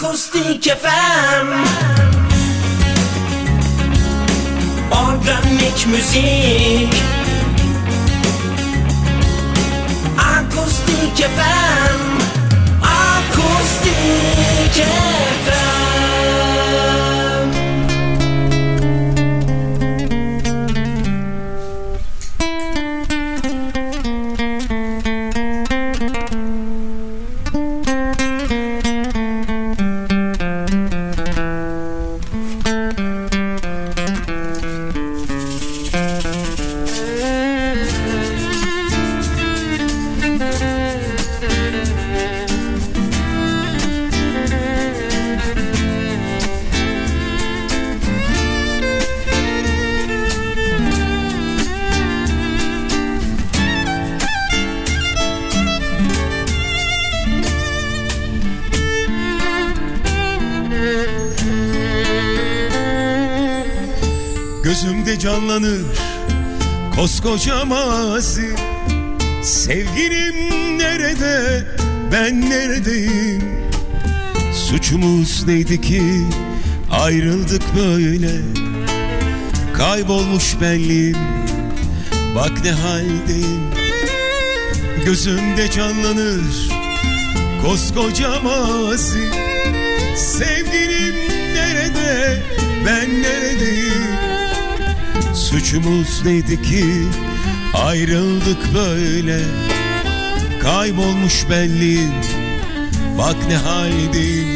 Akustik FM Organik müzik. Akustik FM Akustik FM Gözümde canlanır koskoca mazi. Sevgilim nerede? Ben neredeyim? Suçumuz neydi ki? Ayrıldık böyle. Kaybolmuş benliğim. Bak ne haldeyim. Gözümde canlanır koskoca mazi. Sevgilim Suçumuz neydi ki? Ayrıldık böyle. Kaybolmuş benliğim bak ne haldeyim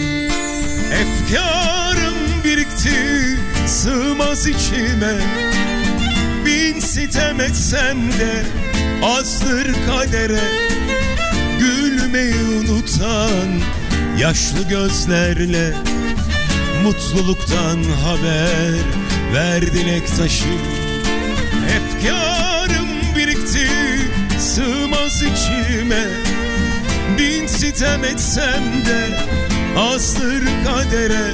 Efkarım birikti. Sığmaz içime. Bin sitem etsem de azdır kadere. Gülmeyi unutan yaşlı gözlerle Mutluluktan haber ver dilek taşı. Efkarım birikti sığmaz içime. Bin sitem etsem de azdır kadere.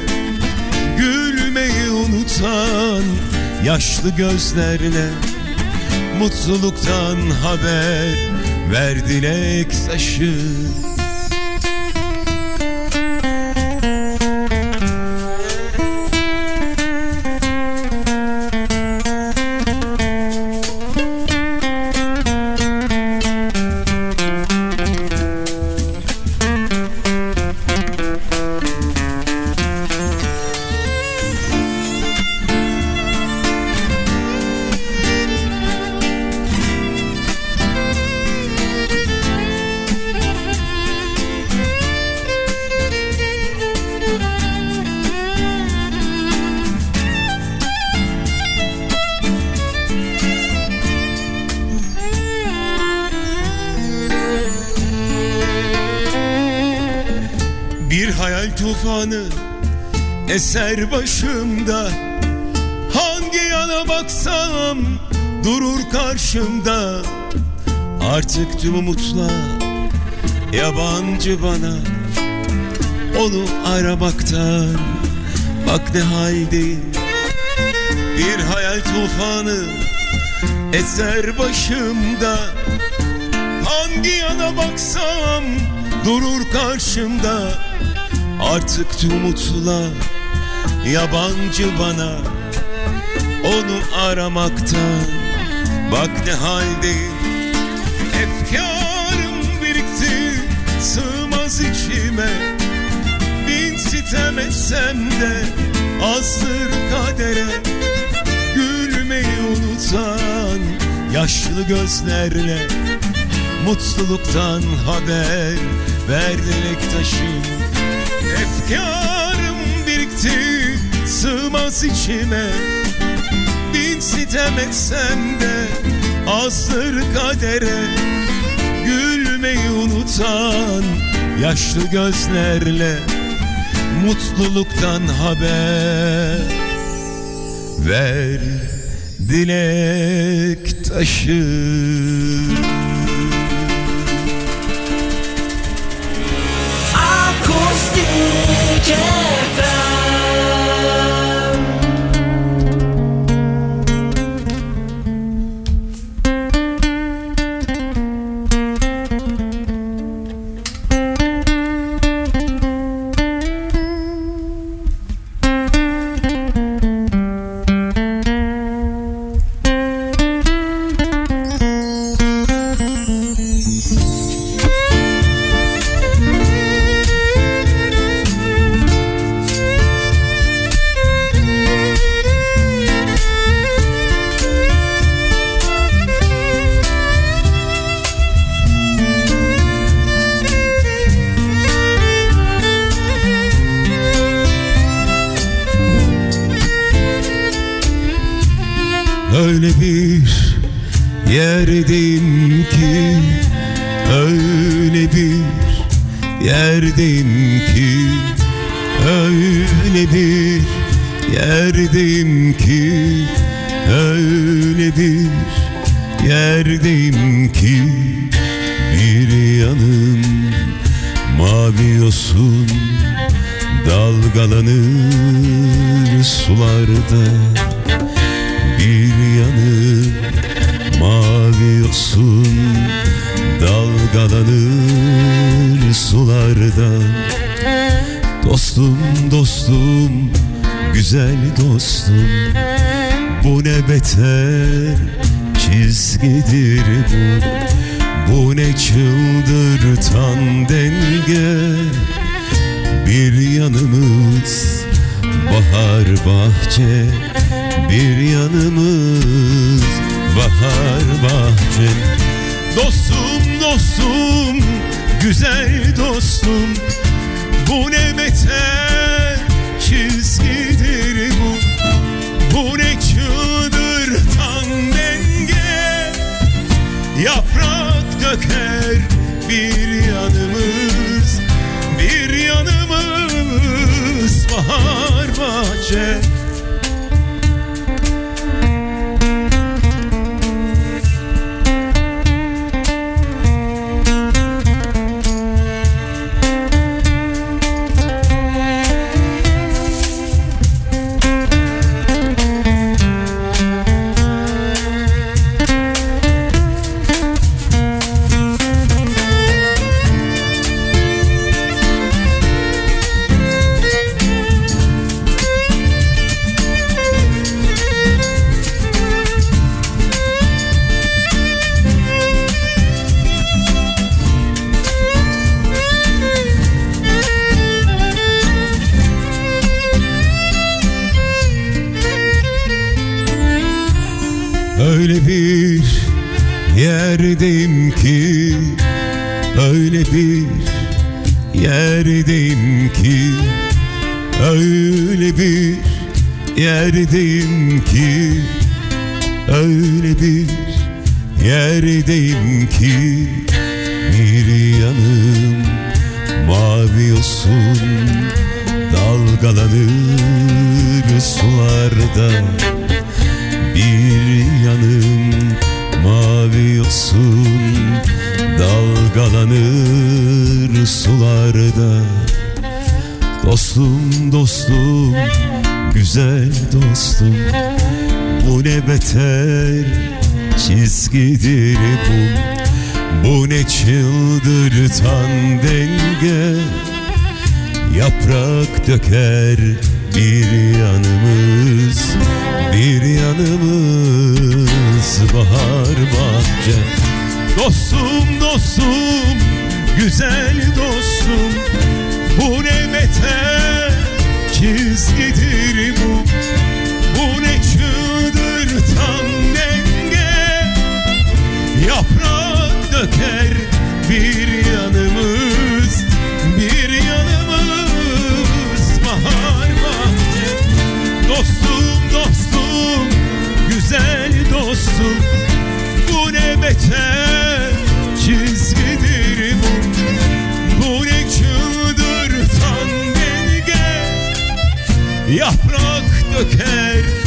Gülmeyi unutan yaşlı gözlerle Mutluluktan haber. Ver dilek taşı tufanı eser başımda. Hangi yana baksam durur karşımda. Artık tüm umutlar yabancı bana. Onu aramaktan bak ne haldeyim Bir hayal tufanı eser başımda. Hangi yana baksam durur karşımda Artık tüm umutlar yabancı bana. Onu aramaktan bak ne haldeyim Efkarım birikti sığmaz içime. Bin sitem etsem de azdır kadere. Gülmeyi unutan yaşlı gözlerle Mutluluktan haber ver taşım Efkarım birikti sığmaz içime. Bin sitem etsem de azdır kadere. Gülmeyi unutan yaşlı gözlerle Mutluluktan haber. Ver dilek taşı Akustik yerdeyim sularda. Dostum dostum güzel dostum. Bu ne beter çizgidir bu. Bu ne çıldırtan denge. Bir yanımız bahar bahçe. Bir yanımız bahar bahçe. Dostum dostum güzel dostum. Bu ne beter çizgidir bu? Bu ne çıldırtan denge? Yaprak döker bir yanımız Bir yanımız bahar bahçe Dalgalanır sularda bir yanım mavi yosun Dalgalanır sularda. Dostum dostum güzel dostum. Bu ne beter çizgidir bu. Bu ne çıldırtan denge. Yaprak döker bir yanımız Bir yanımız bahar bahçe. Dostum dostum güzel dostum. Bu ne beter çizgidir dostum Bu ne beter çizgidir bu. Bu ne çıldırtan denge Yaprak döker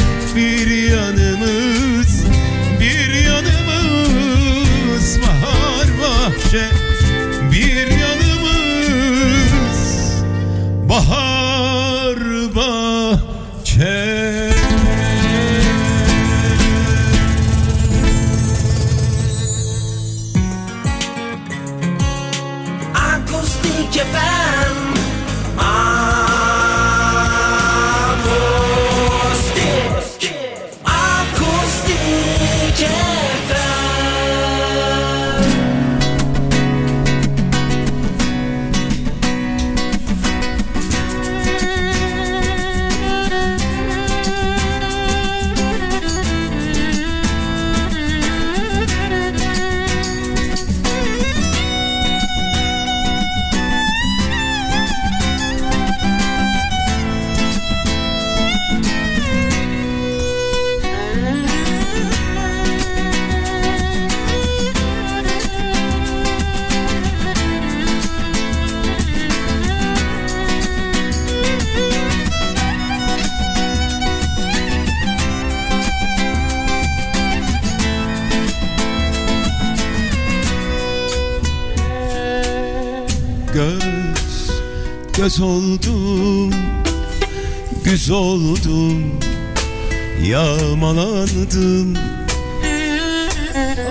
Yağmalandım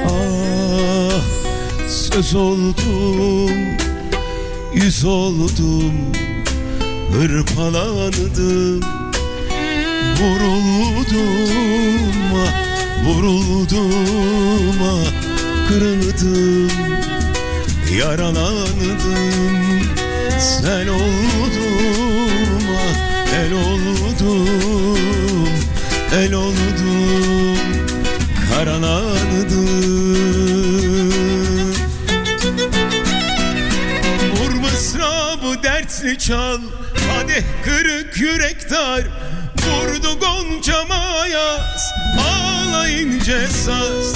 Ah söz oldum Yüz oldum Hırpalandım Vuruldum ah, Vuruldum ah, Kırıldım Yaralandım. Sen oldum ah, El oldum El oldum Karalandım Vur mısrabı dertli çal Hadi kırık yürek dar. Vurdu gonca yaz Ağlayınca saz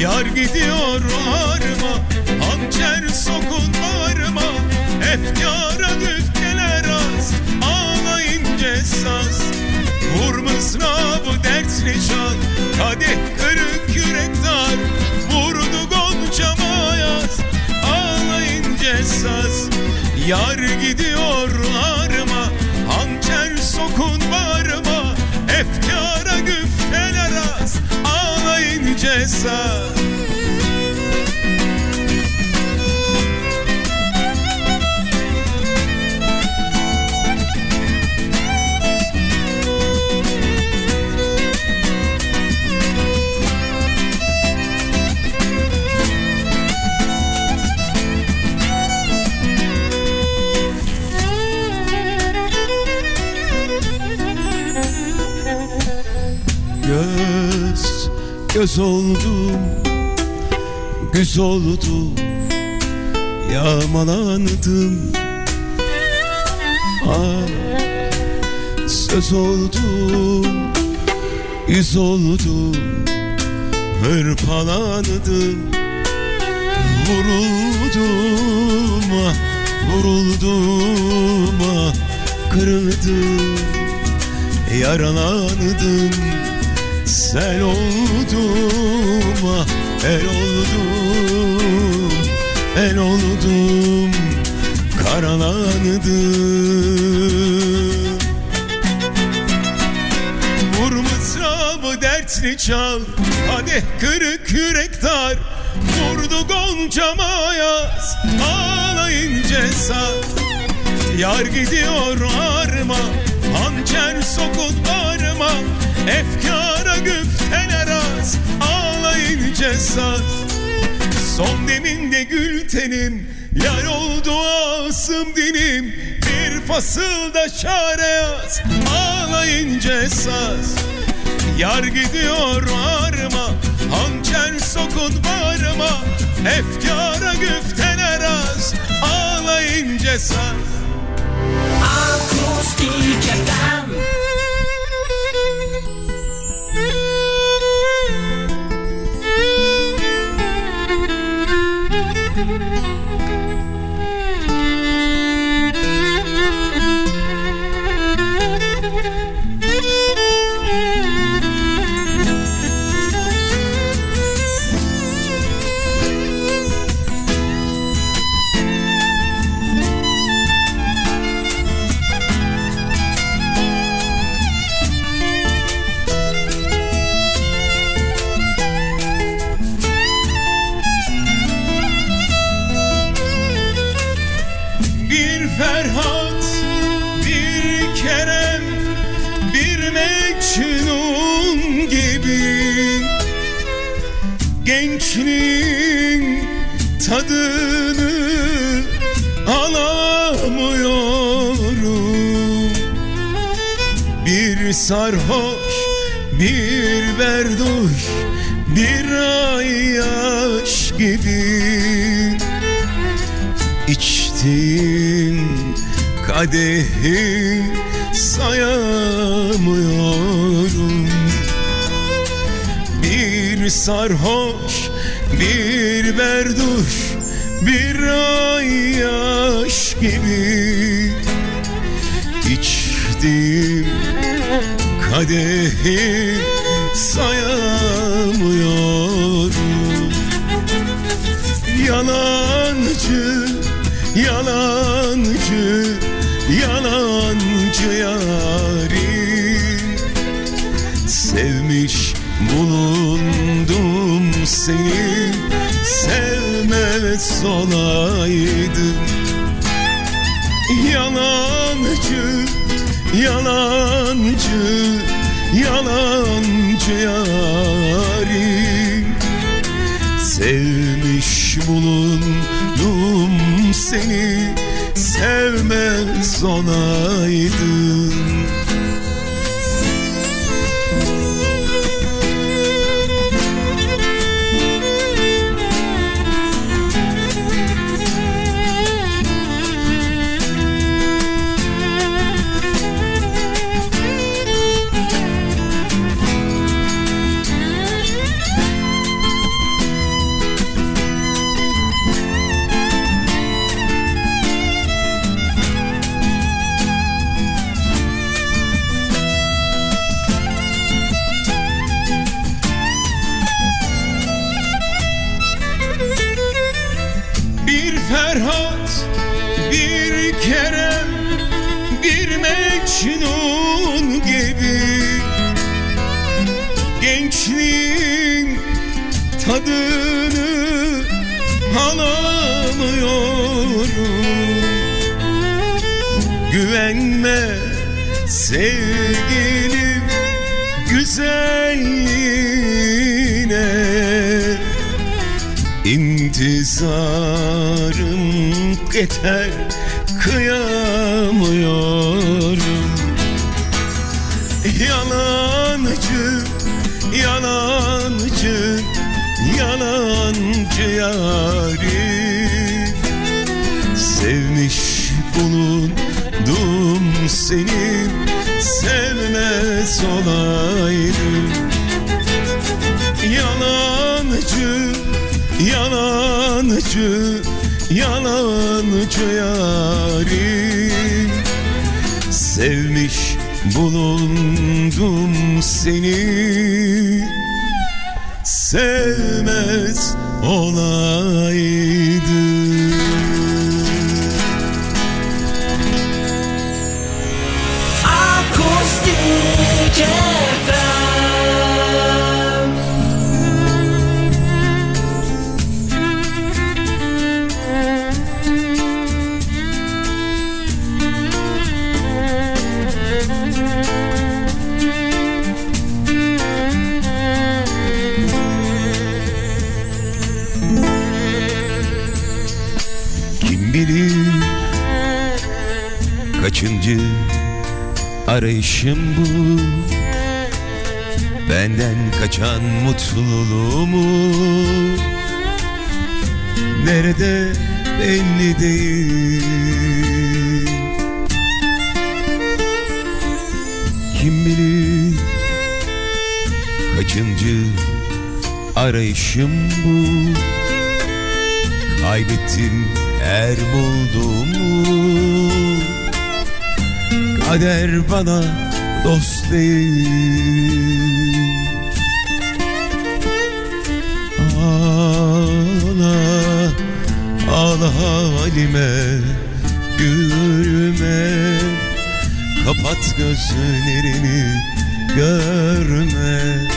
Yar gidiyor arma Hançer sokun bağırma Efkara güfteler az Ağlayınca saz Vur mısrabı dertli çal Hadi kırık yürek dar. Vurdu gonca yaz Ağlayınca saz Yar gidiyor arma Hançer sokun bağırma Efkara güfteler az Ağlayınca saz göz oldum Güz oldum Yağmalandım. Ah, söz oldum Yüz oldum Hırpalandım. Vuruldum ah, Vuruldum ah, Kırıldım Yaralandım Sel oldum ah, El oldum El oldum Karalandım Vur mızrabı dertli çal Hadi kırık yürek dar. Vurdu gonca yaz Ağlayınca saz Yar gidiyor arma Hançer sokut bağrıma Efkara güfteler az Ağlayınca saz Son deminde gül tenim Yar oldu asım dinim. Bir fasılda çare yaz Ağlayınca saz Yar gidiyor arma Hançer sokun bağrıma Efkara güfteler az Ağlayınca saz Akustik FM sayamıyorum. Bir sarhoş, bir berduş, bir ayyaş gibi İçtiğim kadehi sayamıyorum. Yalancı, yalancı olaydım Yalancı, yalancı, yalancı yarim Sevmiş bulundum seni, sevmez ona. Yeter. Kıyamıyorum yalancı yarim. Sevmiş bulundum seni. Sevmez Kaçan mutluluğumu. Nerede belli değil. Kim bilir kaçıncı arayışım bu? Kaybettim her bulduğumu. Kader bana dost değil halime Gülme, kapat gözlerini Görme,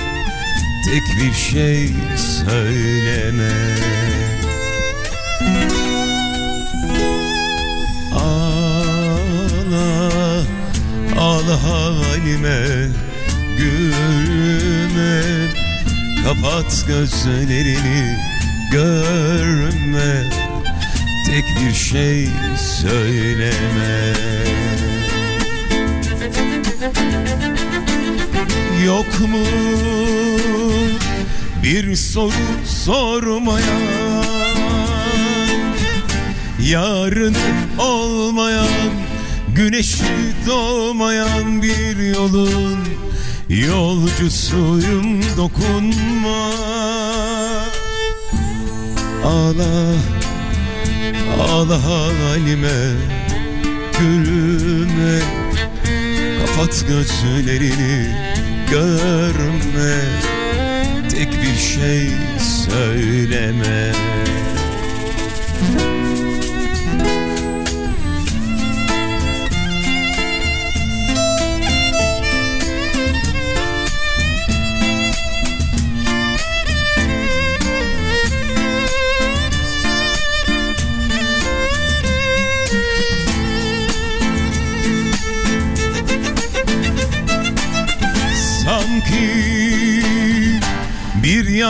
tek bir şey söyleme. Ağla, ağla halime Gülme, kapat gözlerini Görme, tek bir şey söyleme. Yok mu bir soru sormayan Yarın olmayan Güneşi doğmayan bir yolun Yolcusuyum dokunma. Ağla Ağla halime Gülme. Kapat gözlerini Görme. Tek bir şey söyleme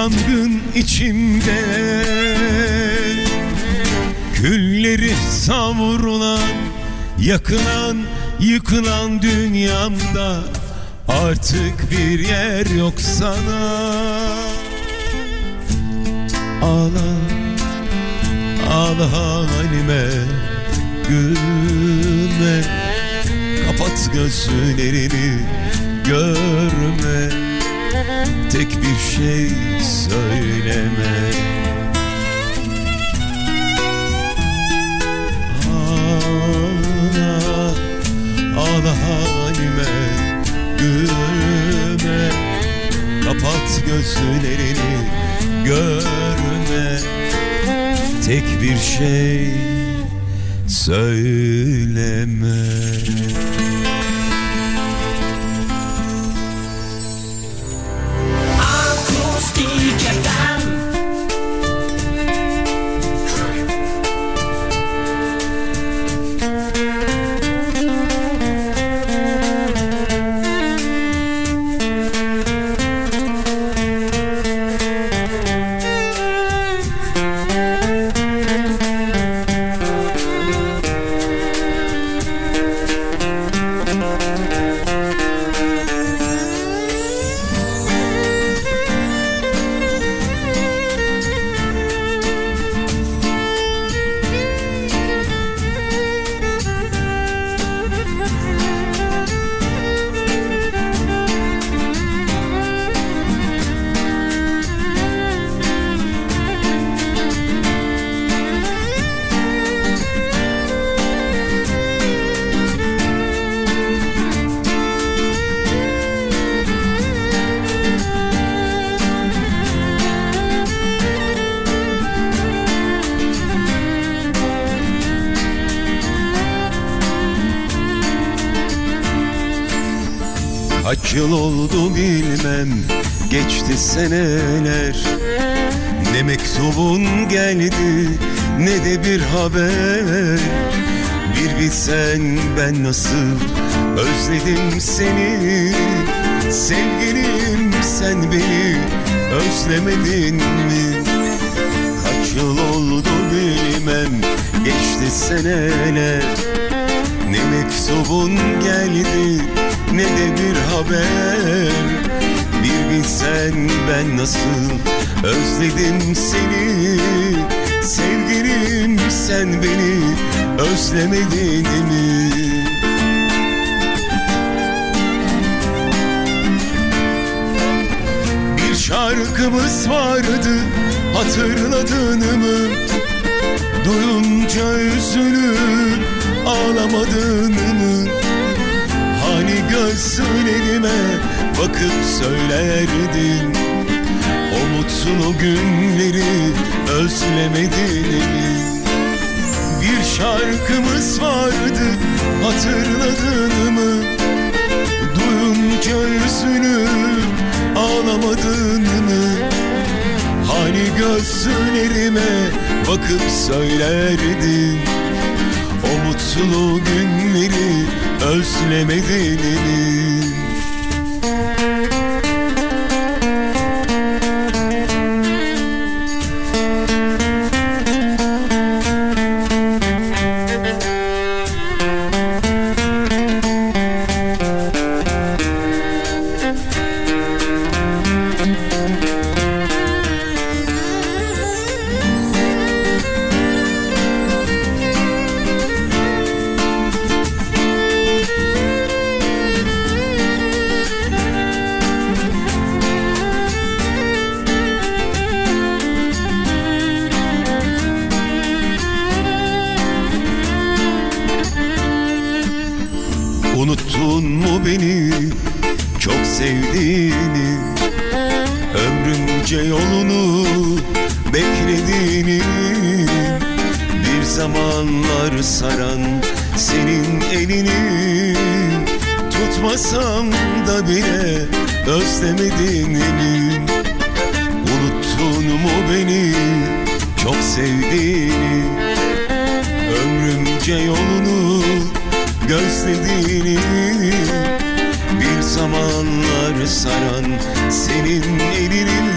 yangın içimde. Külleri savrulan Yakılan yıkılan dünyamda Artık bir yer yok sana. Ağla Ağla halime Gülme. Kapat gözlerini Görme Tek bir şey söyleme. Ağla Ağla halime Gülme. Kapat gözlerini Görme. Tek bir şey Söyleme seneler. Ne mektubun geldi Ne de bir haber. Bir bilsen ben nasıl Özledim seni. Sevgilim sen beni Özlemedin mi? Kaç yıl oldu bilmem Geçti seneler. Ne mektubun geldi ne de bir haber Bilsen ben nasıl özledim seni Sevgilim sen beni özlemedin mi? Bir şarkımız vardı hatırladın mı? Duyunca üzülüp ağlamadın mı? Hani gözlerime bakıp söylerdin O mutlu günleri özlemedin mi? Bir şarkımız vardı hatırladın mı? Duyunca üzülüp ağlamadın mı? Hani gözlerime bakıp söylerdin O mutlu günleri özlemedin mi? Beklediğini Bir zamanlar saran senin elini Tutmasam da bile özlemedin mi? Unuttun mu beni? Çok sevdiğini Ömrümce yolunu gözlediğini. Bir zamanlar saran senin elini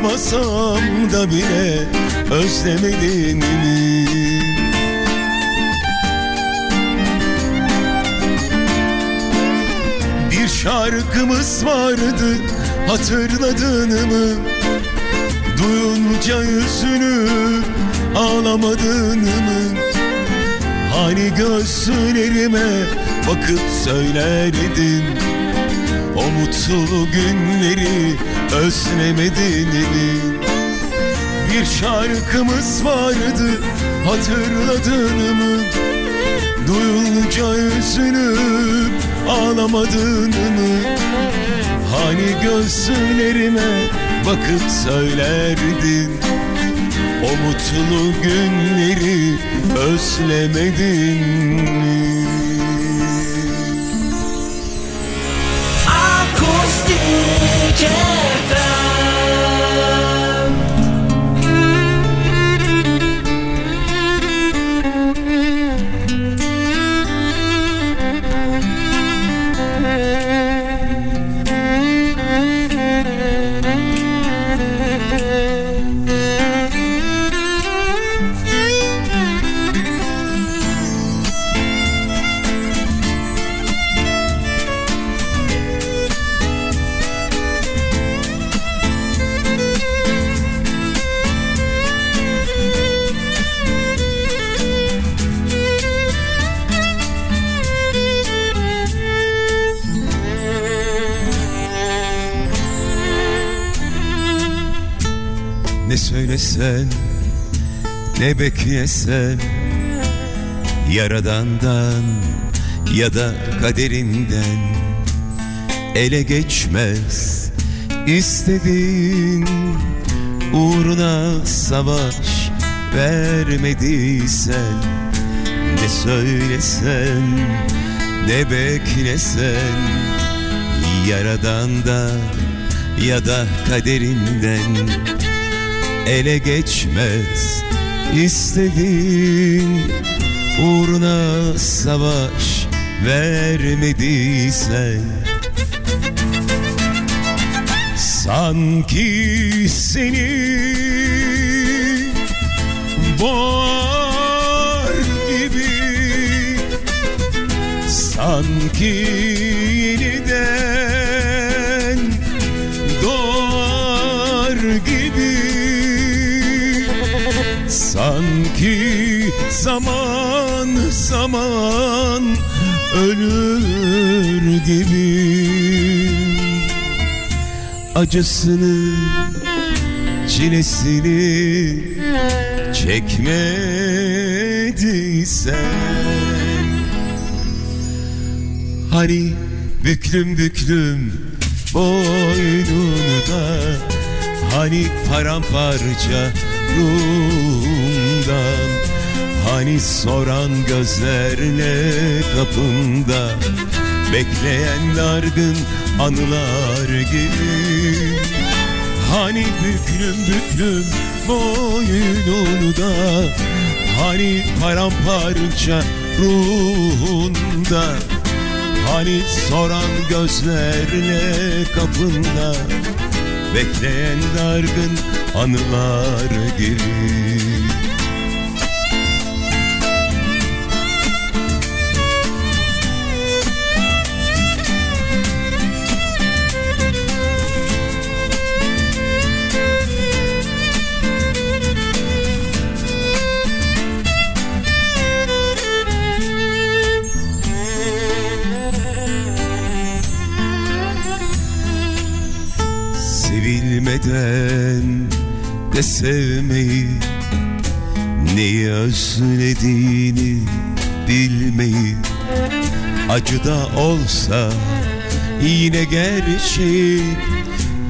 unutmasam da bile özlemedin mi? Bir şarkımız vardı hatırladın mı? Duyunca yüzünü ağlamadın mı? Hani gözlerime bakıp söylerdin O mutlu günleri özlemedin mi? Bir şarkımız vardı hatırladın mı? Duyunca yüzünü ağlamadın mı? Hani gözlerime bakıp söylerdin O mutlu günleri özlemedin mi? Akustik FM söylesen ne beklesen Yaradandan ya da kaderinden Ele geçmez. İstediğin Uğruna savaş vermediysen Ne söylesen ne beklesen Yaradandan ya da kaderinden ele geçmez. İstediğin uğruna savaş vermediysen sanki seni boğar gibi sanki ölür gibi. Acısını çilesini çekmediysen Hani büklüm büklüm boynunu da Hani paramparça ruhumdan Hani soran gözlerle kapımda Bekleyen dargın anılar gibi. Hani büklüm büklüm boynunu da Hani paramparça ruhunda. Hani soran gözlerle kapında Bekleyen dargın anılar gibi Sevilmeden de sevmeyi Neyi özlediğini bilmeyi. Acı da olsa yine gerçek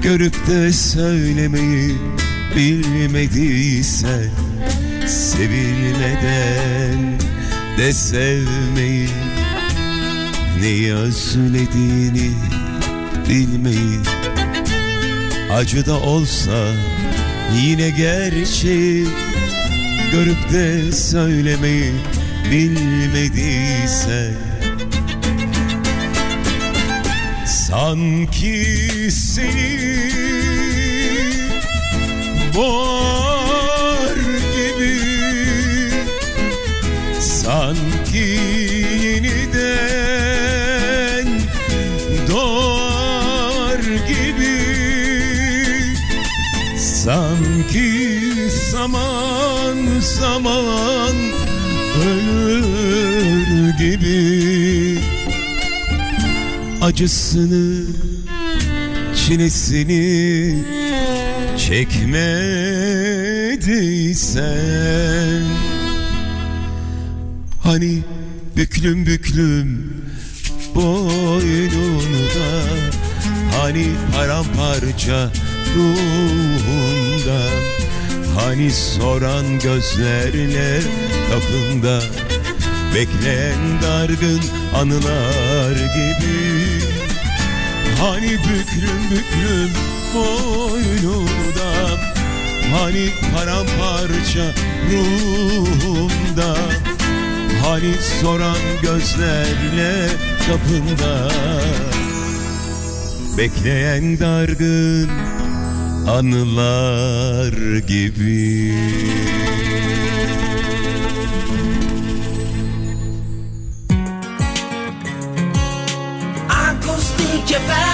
Görüp de söylemeyi bilmediysen Sevilmeden de sevmeyi Neyi özlediğini bilmeyi Acı da olsa yine gerçeği Görüp de söylemeyi bilmediyse. Sanki seni boğar zaman ölür gibi. Acısını çilesini çekmediysen Hani büklüm büklüm boynunda Hani paramparça ruhunda Hani soran gözlerle kapında Bekleyen dargın anılar gibi. Hani büklüm büklüm boynunda Hani paramparça ruhumda. Hani soran gözlerle kapında Bekleyen dargın anılar gibi. Akustik FM